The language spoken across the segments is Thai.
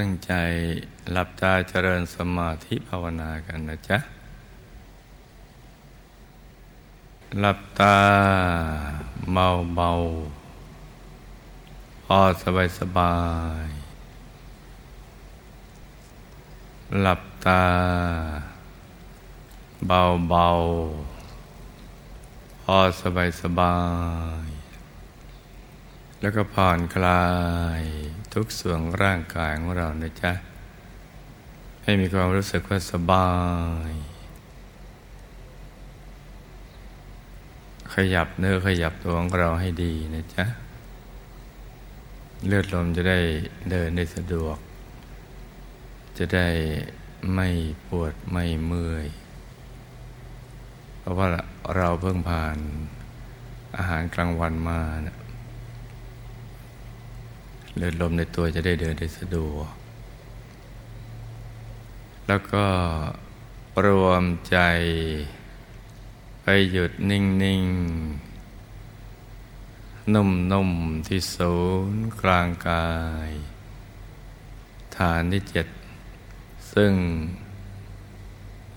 ตั้งใจหลับตาเจริญสมาธิภาวนากันนะจ๊ะ หลับตาเบาเบาพอสบายสบาย หลับตาเบาเบาพอสบายสบาย แล้วก็ผ่อนคลาย ทุกส่วนร่างกายของเรานะจ๊ะ ให้มีความรู้สึกว่าสบาย ขยับเนื้อขยับตัวของเราให้ดีนะจ๊ะ เลือดลมจะได้เดินได้สะดวก จะได้ไม่ปวดไม่เมื่อย เพราะว่าเราเพิ่งผ่านอาหารกลางวันมานะ เลือดลมในตัวจะได้เดินได้สะดวก แล้วก็รวมใจไปหยุดนิ่งนิ่งนุ่มนุ่มที่ศูนย์กลางกาย ฐานที่เจ็ด ซึ่ง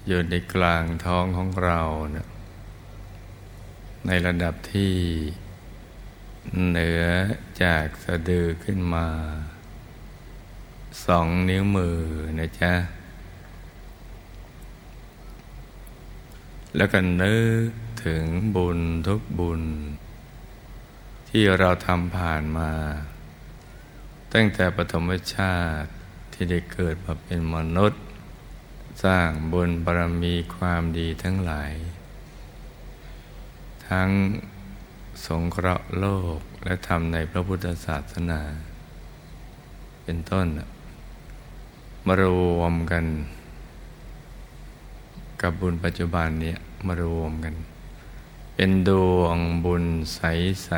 อยู่ในกลางท้องของเราเนี่ยในระดับที่ เหนือจากสะดือขึ้นมา สองนิ้วมือนะจ๊ะ แล้วก็นึกถึงบุญทุกบุญ ที่เราทำผ่านมา ตั้งแต่ปฐมชาติที่ได้เกิดมาเป็นมนุษย์ สร้างบุญบารมีความดีทั้งหลาย ทั้ง สงเคราะห์โลกและทำในพระพุทธศาสนา เป็นต้น มารวมกัน กับบุญปัจจุบันนี้มารวมกัน เป็นดวงบุญใส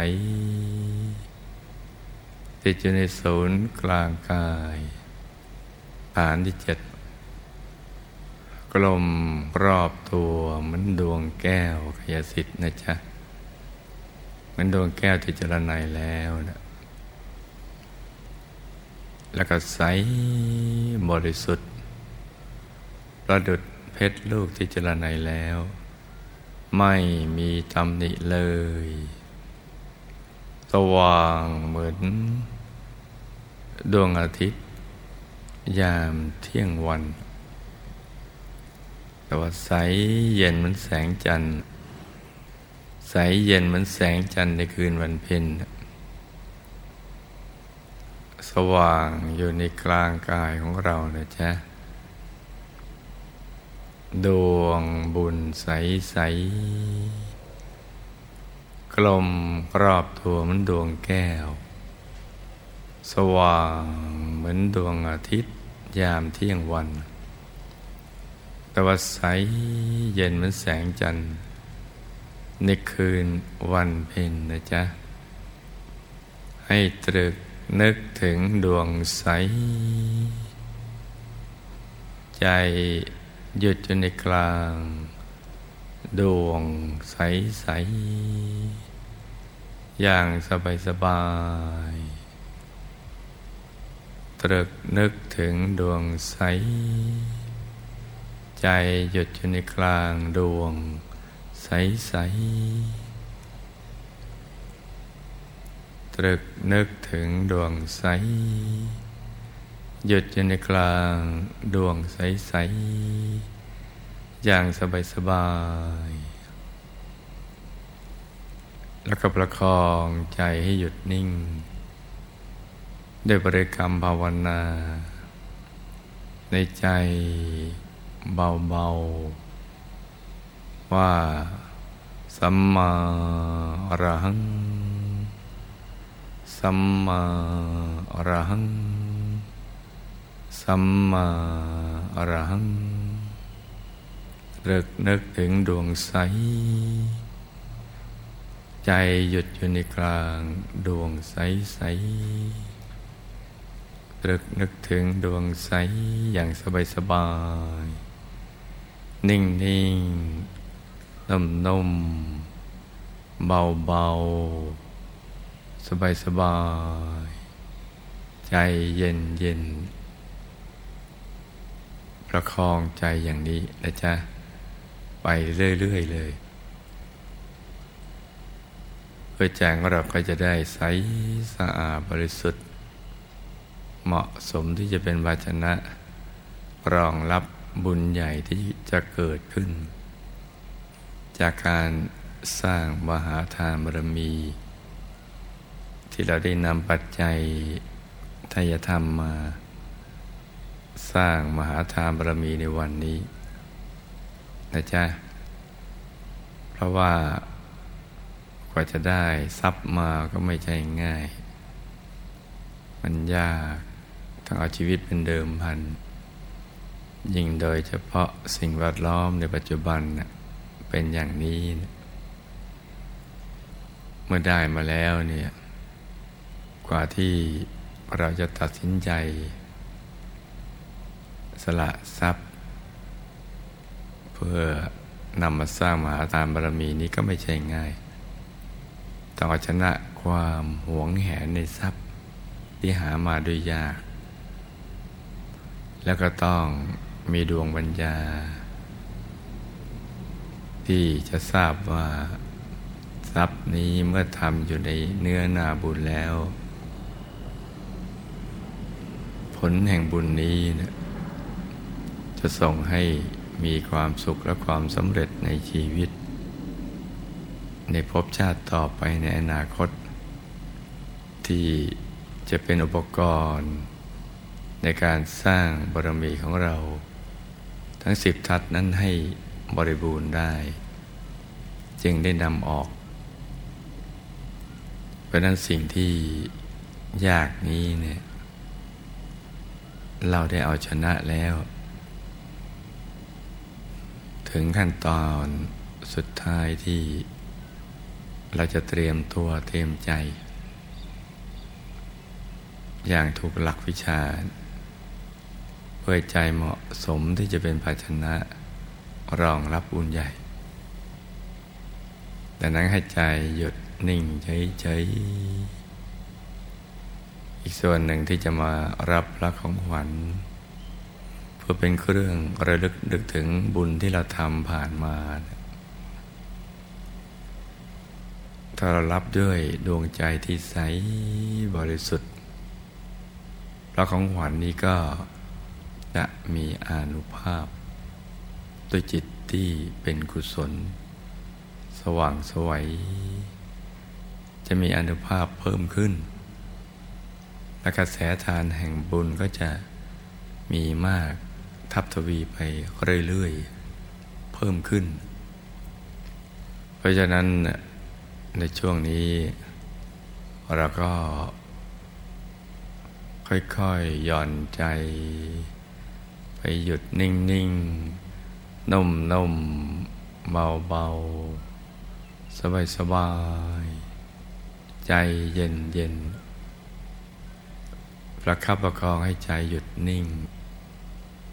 ๆติดอยู่ในศูนย์กลางกายฐานที่เจ็ดกลมรอบตัวเหมือนดวงแก้วขยสิทธิ์นะจ๊ะ มือนดวงแก้วที่จรนัยแล้วนะแล้วก็ใสบริสุทธิ์ ประดุดเพชรลูกที่จรนัยแล้ว ไม่มีตำหนิเลย สว่างเหมือน ดวงอาทิตย์ ยามเที่ยงวัน แต่ว่าใสเย็นเหมือนแสงจันทร์ ใสเย็นเหมือนแสงจันทร์ในคืนวันเพ็ญสว่างอยู่ในกลางกายของเรานะจ๊ะ ดวงบุญใสใสกลมรอบตัวเหมือนดวงแก้ว สว่างเหมือนดวงอาทิตย์ยามเที่ยงวันแต่ว่าใสเย็นเหมือนแสงจันทร์ ในคืนวันเพ็ญนะจ๊ะ ให้ตรึกนึกถึงดวงใส ใจหยุดอยู่ในกลาง ดวงใสใส อย่างสบายสบาย ตรึกนึกถึงดวงใส ใจหยุดอยู่ในกลางดวงใส ใสตรึกนึกถึงดวงใส หยุดอยู่ในกลางดวงใสใสอย่างสบายสบายแล้วก็ประคองใจให้หยุดนิ่ง ด้วยบริกรรมภาวนา ในใจเบา ๆ ว่าสัมมาอรหัง สัมมาอรหัง สัมมาอรหังรึกนึกถึงดวงใส ใจหยุดอยู่ในกลางดวงใสใสตรึกนึกถึงดวงใสอย่างสบายสบาย นิ่งนิ่ง นุ่มนุ่มเบาเบาสบายสบายใจเย็นเย็นประคองใจอย่างนี้นะจ๊ะ ไปเรื่อยๆเลยเพื่อใจของเราก็จะได้ใสสะอาดบริสุทธิ์ เหมาะสมที่จะเป็นวาชนะ รองรับบุญใหญ่ที่จะเกิดขึ้น จากการสร้างมหาทานบารมี ที่เราได้นำปัจจัยทายธรรมมา สร้างมหาทานบารมีในวันนี้นะจ๊ะ เพราะว่ากว่าจะได้ทรัพย์มาก็ไม่ใช่ง่าย มันยากต้องเอาชีวิตเป็นเดิมพัน ยิ่งโดยเฉพาะสิ่งแวดล้อมในปัจจุบันน่ะ เป็นอย่างนี้นะเมื่อได้มาแล้วเนี่ย กว่าที่เราจะตัดสินใจ สละทรัพย์ เพื่อนำมาสร้างมหาทานบารมีนี้ก็ไม่ใช่ง่ายต้องชนะความหวงแหนในทรัพย์ที่หามาโดยยาก แล้วก็ต้องมีดวงปัญญา ที่จะทราบว่า ทรัพย์นี้เมื่อทำอยู่ในเนื้อนาบุญแล้ว ผลแห่งบุญนี้นะจะส่งให้มีความสุขและความสำเร็จในชีวิต ในภพชาติต่อไปในอนาคต ที่จะเป็นอุปกรณ์ในการสร้างบารมีของเรา ทั้งสิบทัศนั้นให้ บริบูรณ์ได้ จึงได้นำออก เพราะนั้นสิ่งที่ยากนี้เนี่ยเราได้เอาชนะแล้ว ถึงขั้นตอนสุดท้ายที่เราจะเตรียมตัวเตรียมใจ อย่างถูกหลักวิชา เพื่อใจเหมาะสมที่จะเป็นภาชนะ รองรับบุญใหญ่ ดังนั้นให้ใจหยุดนิ่งเฉยๆ อีกส่วนหนึ่งที่จะมารับพระของขวัญเพื่อเป็นเครื่องระลึกดึกถึงบุญที่เราทำผ่านมา ถ้าเรารับด้วยดวงใจที่ใสบริสุทธิ์พระของขวัญนี้ก็จะมีอานุภาพ ด้วยจิตที่เป็นกุศล สว่างสวัย จะมีอนุภาพเพิ่มขึ้น และกระแสทานแห่งบุญก็จะมีมากทับทวีไปเรื่อยๆ เพิ่มขึ้น เพราะฉะนั้นในช่วงนี้ เราก็ค่อยๆหย่อนใจ ไปหยุดนิ่ง ๆ นุ่มๆเบาๆสบายๆใจเย็นๆประคับประคองให้ใจหยุดนิ่ง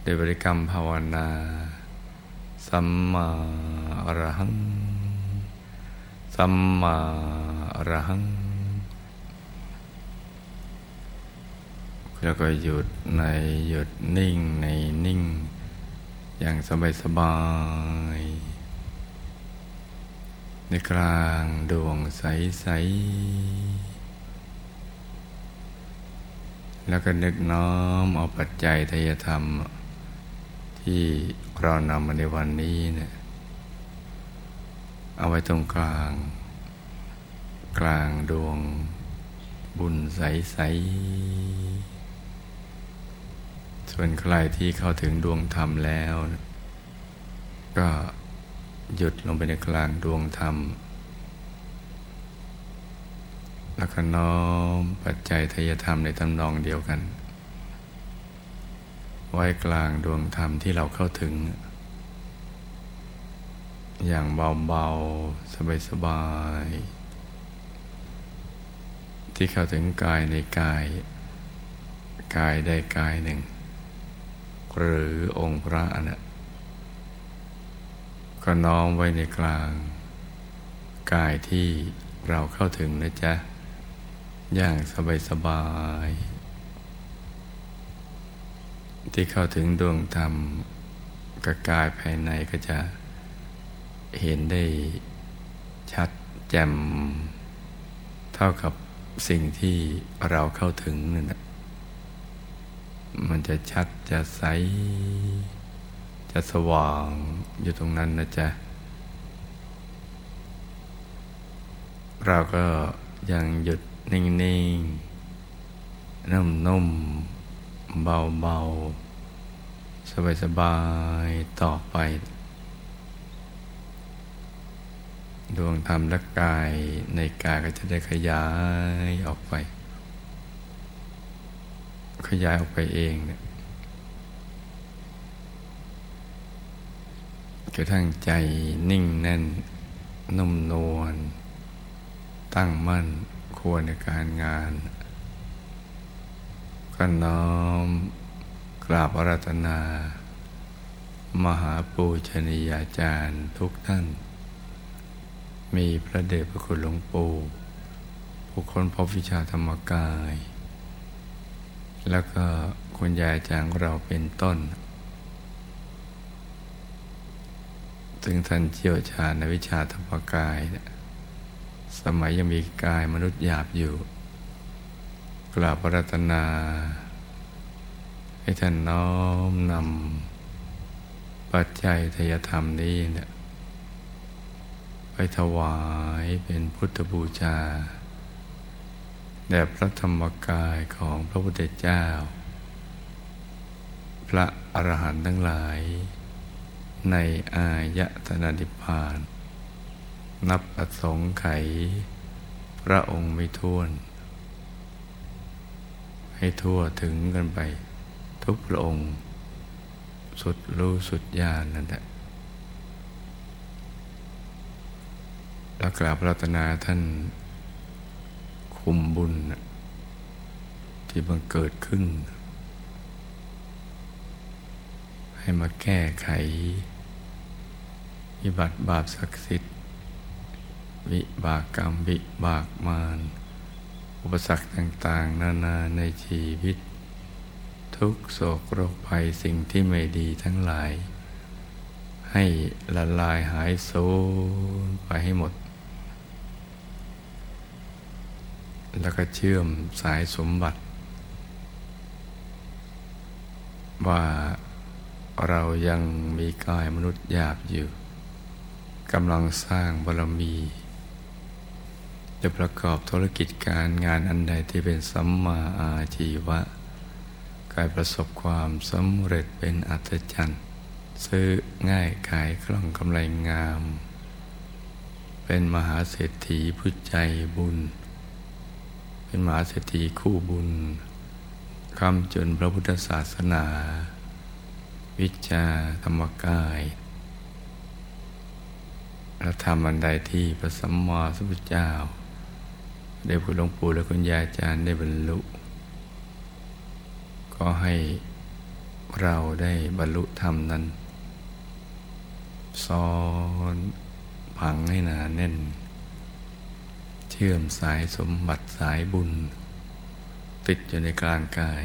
โดยบริกรรมภาวนา สัมมาอรหัง สัมมาอรหัง แล้วก็หยุดในหยุดนิ่งในนิ่ง อย่างสบายสบาย ในกลางดวงใส ๆ แล้วก็นึกน้อมเอาปัจจัยทายธรรม ที่เรานำมาในวันนี้เนี่ยเอาไว้ตรงกลาง กลางดวงบุญใส ๆ ส่วนใครที่เข้าถึงดวงธรรมแล้ว ก็หยุดลงไปในกลางดวงธรรม แล้วก็น้อมปัจจัยทายธรรมในตำนองเดียวกัน ไว้กลางดวงธรรมที่เราเข้าถึง อย่างเบาๆ สบายๆ ที่เข้าถึงกายในกาย กายได้กายหนึ่ง หรือองค์พระอนะก็น้อมไว้ในกลาง กายที่เราเข้าถึงนะจ๊ะ อย่างสบายสบาย ที่เข้าถึงดวงธรรมกับกายภายในก็จะเห็นได้ชัดแจ่ม เท่ากับสิ่งที่เราเข้าถึงนั่นแหละ มันจะชัดจะใส จะสว่างอยู่ตรงนั้นนะจ๊ะ เราก็ยังหยุดนิ่งๆ นุ่มๆ เบาๆ สบายๆ ต่อไป ดวงธรรมและกายในกายก็จะได้ขยายออกไป ขยายออกไปเองเนี่ยกระทั่งใจนิ่งแน่นนุ่มนวลตั้งมั่นควรในการงาน ก็น้อมกราบอารัตนา มหาปูชนียาจารย์ทุกท่าน มีพระเดชพระคุณหลวงปู่ผู้ค้นพบวิชาธรรมกาย แล้วก็คุณยายจางเราเป็นต้น ซึ่งท่านเชี่ยวชาญในวิชาธรรมกาย สมัยยังมีกายมนุษย์หยาบอยู่ กราบรัตนา ให้ท่านน้อมนำปัจจัยทยธรรมนี้เนี่ยไปถวายเป็นพุทธบูชา แด่พระธรรมกายของพระพุทธเจ้า พระอรหันต์ทั้งหลาย ในอายตนานิพพาน นับอสงไขยพระองค์ไม่ท้วน ให้ทั่วถึงกันไป ทุกพระองค์ สุดรู้สุดญาณนั่นแหละแล้วกราบรัตนาท่าน คุมบุญที่มันเกิดขึ้น ให้มาแก้ไขวิบัติบาปศักดิ์สิทธิ์ วิบากกรรมวิบากมารอุปสรรคต่าง ๆ นานาในชีวิต ทุกโศกโรคภัยสิ่งที่ไม่ดีทั้งหลาย ให้ละลายหายโซนไปให้หมด แล้วก็เชื่อมสายสมบัติ ว่าเรายังมีกายมนุษย์หยาบอยู่กำลังสร้างบารมี จะประกอบธุรกิจการงานอันใดที่เป็นสัมมาอาชีวะกายประสบความสำเร็จเป็นอัศจรรย์ซื้อง่ายขายคล่องกำไรงาม เป็นมหาเศรษฐีผู้ใจบุญ เป็นมหาเศรษฐีคู่บุญคำจนพระพุทธศาสนา วิชาธรรมกายและทำอันใดที่พระสัมมาสัมพุทธเจ้า ได้พูดหลวงปู่และคุณยายอาจารย์ได้บรรลุ ก็ให้เราได้บรรลุธรรมนั้นซ้อนผังให้หนาแน่น เชื่อมสายสมบัติสายบุญ ติดอยู่ในกลางกาย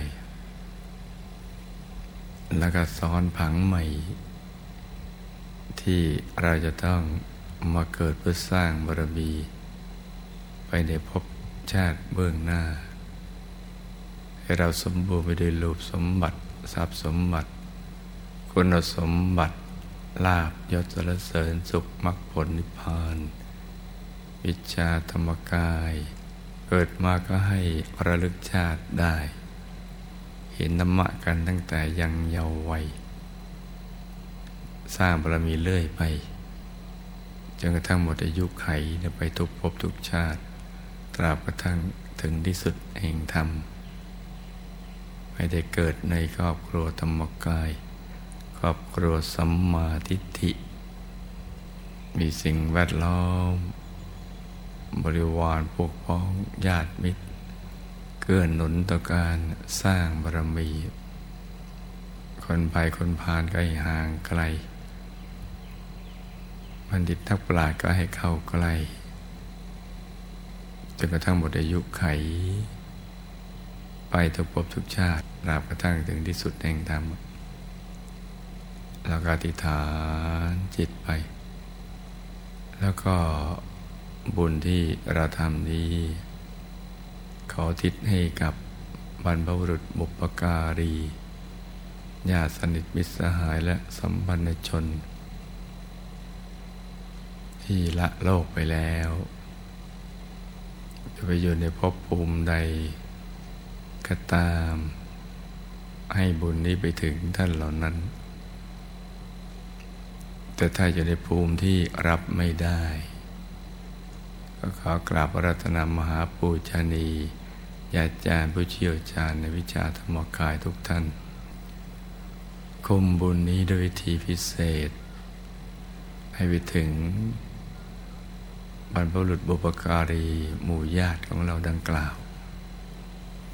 แล้วก็ซ้อนผังใหม่ ที่เราจะต้องมาเกิดเพื่อสร้างบารมี ไปในภพชาติเบื้องหน้า ให้เราสมบูรณ์ไปด้วยรูปสมบัติทรัพย์สมบัติ คุณสมบัติลาบยศสรรเสริญสุขมรรคผลนิพพาน วิชาธรรมกาย เกิดมาก็ให้ระลึกชาติได้ เห็นธรรมะกันตั้งแต่ยังเยาว์วัย สร้างบารมีเลื่อยไปจนกระทั่งหมดอายุไขไปทุกภพทุกชาติ ตราบกระทั่งถึงที่สุดแห่งธรรมไม่ได้เกิดในครอบครัวธรรมกาย ครอบครัวสัมมาทิฏฐิ มีสิ่งแวดล้อม บริวารพวกพ้องญาติมิตร เกื้อหนุนต่อการสร้างบารมี คนภัยคนพานก็ให้ห่างไกลบัณฑิตทักปราชก็ให้เข้าใกล้จนกระทั่งหมดอายุไข ไปทุกภพทุกชาติราบกระทั่งถึงที่สุดแห่งธรรมแล้วก็อธิษฐานจิตไป แล้วก็ บุญที่เราทำนี้ ขอทิศให้กับบรรพบุรุษบุปการีญาติสนิทมิตรสหายและสัมพันธชน ที่ละโลกไปแล้ว จะไปอยู่ในภพภูมิใดก็ตาม ให้บุญนี้ไปถึงท่านเหล่านั้น แต่ถ้าอยู่ในภูมิที่รับไม่ได้ ก็ขอกราบรัตนามหาปูชนีญาจารย์ผู้เชี่ยวชาญในวิชาธรรมกายทุกท่าน คุมบุญนี้โดวยวิธีพิเศษ ให้ไปถึงบรรพบุรุษบุปการีหมู่ญาติของเราดังกล่าว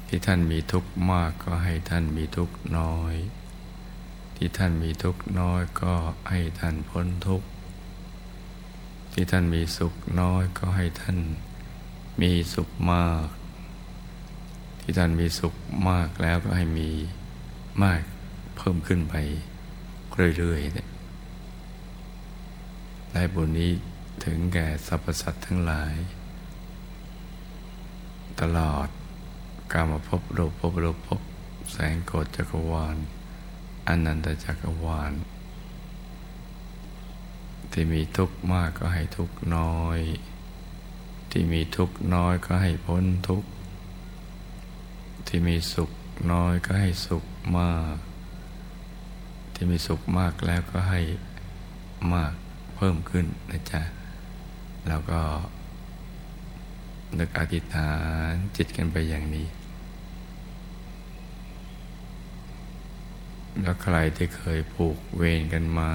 ที่ท่านมีทุกข์มากก็ให้ท่านมีทุกข์น้อย ที่ท่านมีทุกข์น้อยก็ให้ท่านพ้นทุกข์ ที่ท่านมีสุขน้อยก็ให้ท่านมีสุขมาก ที่ท่านมีสุขมากแล้วก็ให้มีมากเพิ่มขึ้นไปเรื่อยๆเนี่ยได้บุญนี้ถึงแก่สรรพสัตว์ทั้งหลาย ตลอดกามาพบรูปพบรูปพบแสงโกฏจักรวาลอนันตจักรวาล ที่มีทุกข์มากก็ให้ทุกข์น้อย ที่มีทุกข์น้อยก็ให้พ้นทุกข์ที่มีสุขน้อยก็ให้สุขมาก ที่มีสุขมากแล้วก็ให้มากเพิ่มขึ้นนะจ๊ะ แล้วก็นึกอธิษฐานจิตกันไปอย่างนี้ แล้วใครที่เคยผูกเวรกันมา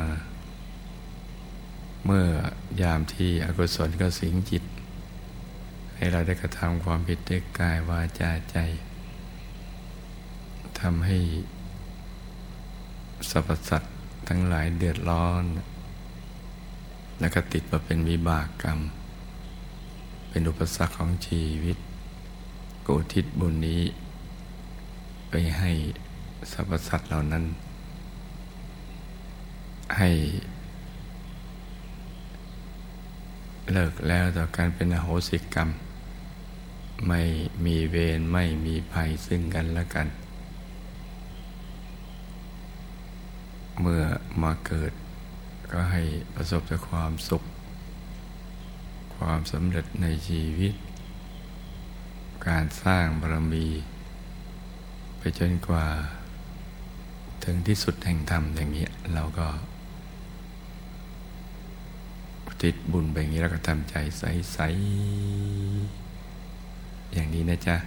เมื่อยามที่อกุศลก็สิงจิต ให้เราได้กระทำความผิดด้วยกายวาจาใจทำให้สรรพสัตว์ทั้งหลายเดือดร้อน และก็ติดมาเป็นวิบากกรรม เป็นอุปสรรคของชีวิตโกทิศบุญนี้ ไปให้สรรพสัตว์เหล่านั้น ให้ เลิกแล้วต่อการเป็นอโหสิกรรม ไม่มีเวรไม่มีภัยซึ่งกันและกัน เมื่อมาเกิดก็ให้ประสบแต่ความสุข ความสำเร็จในชีวิต การสร้างบารมี ไปจนกว่า ถึงที่สุดแห่งธรรมอย่างนี้เราก็ ติดบุญแบบนี้แล้วก็ทำใจใส ๆ อย่างนี้นะจ๊ะ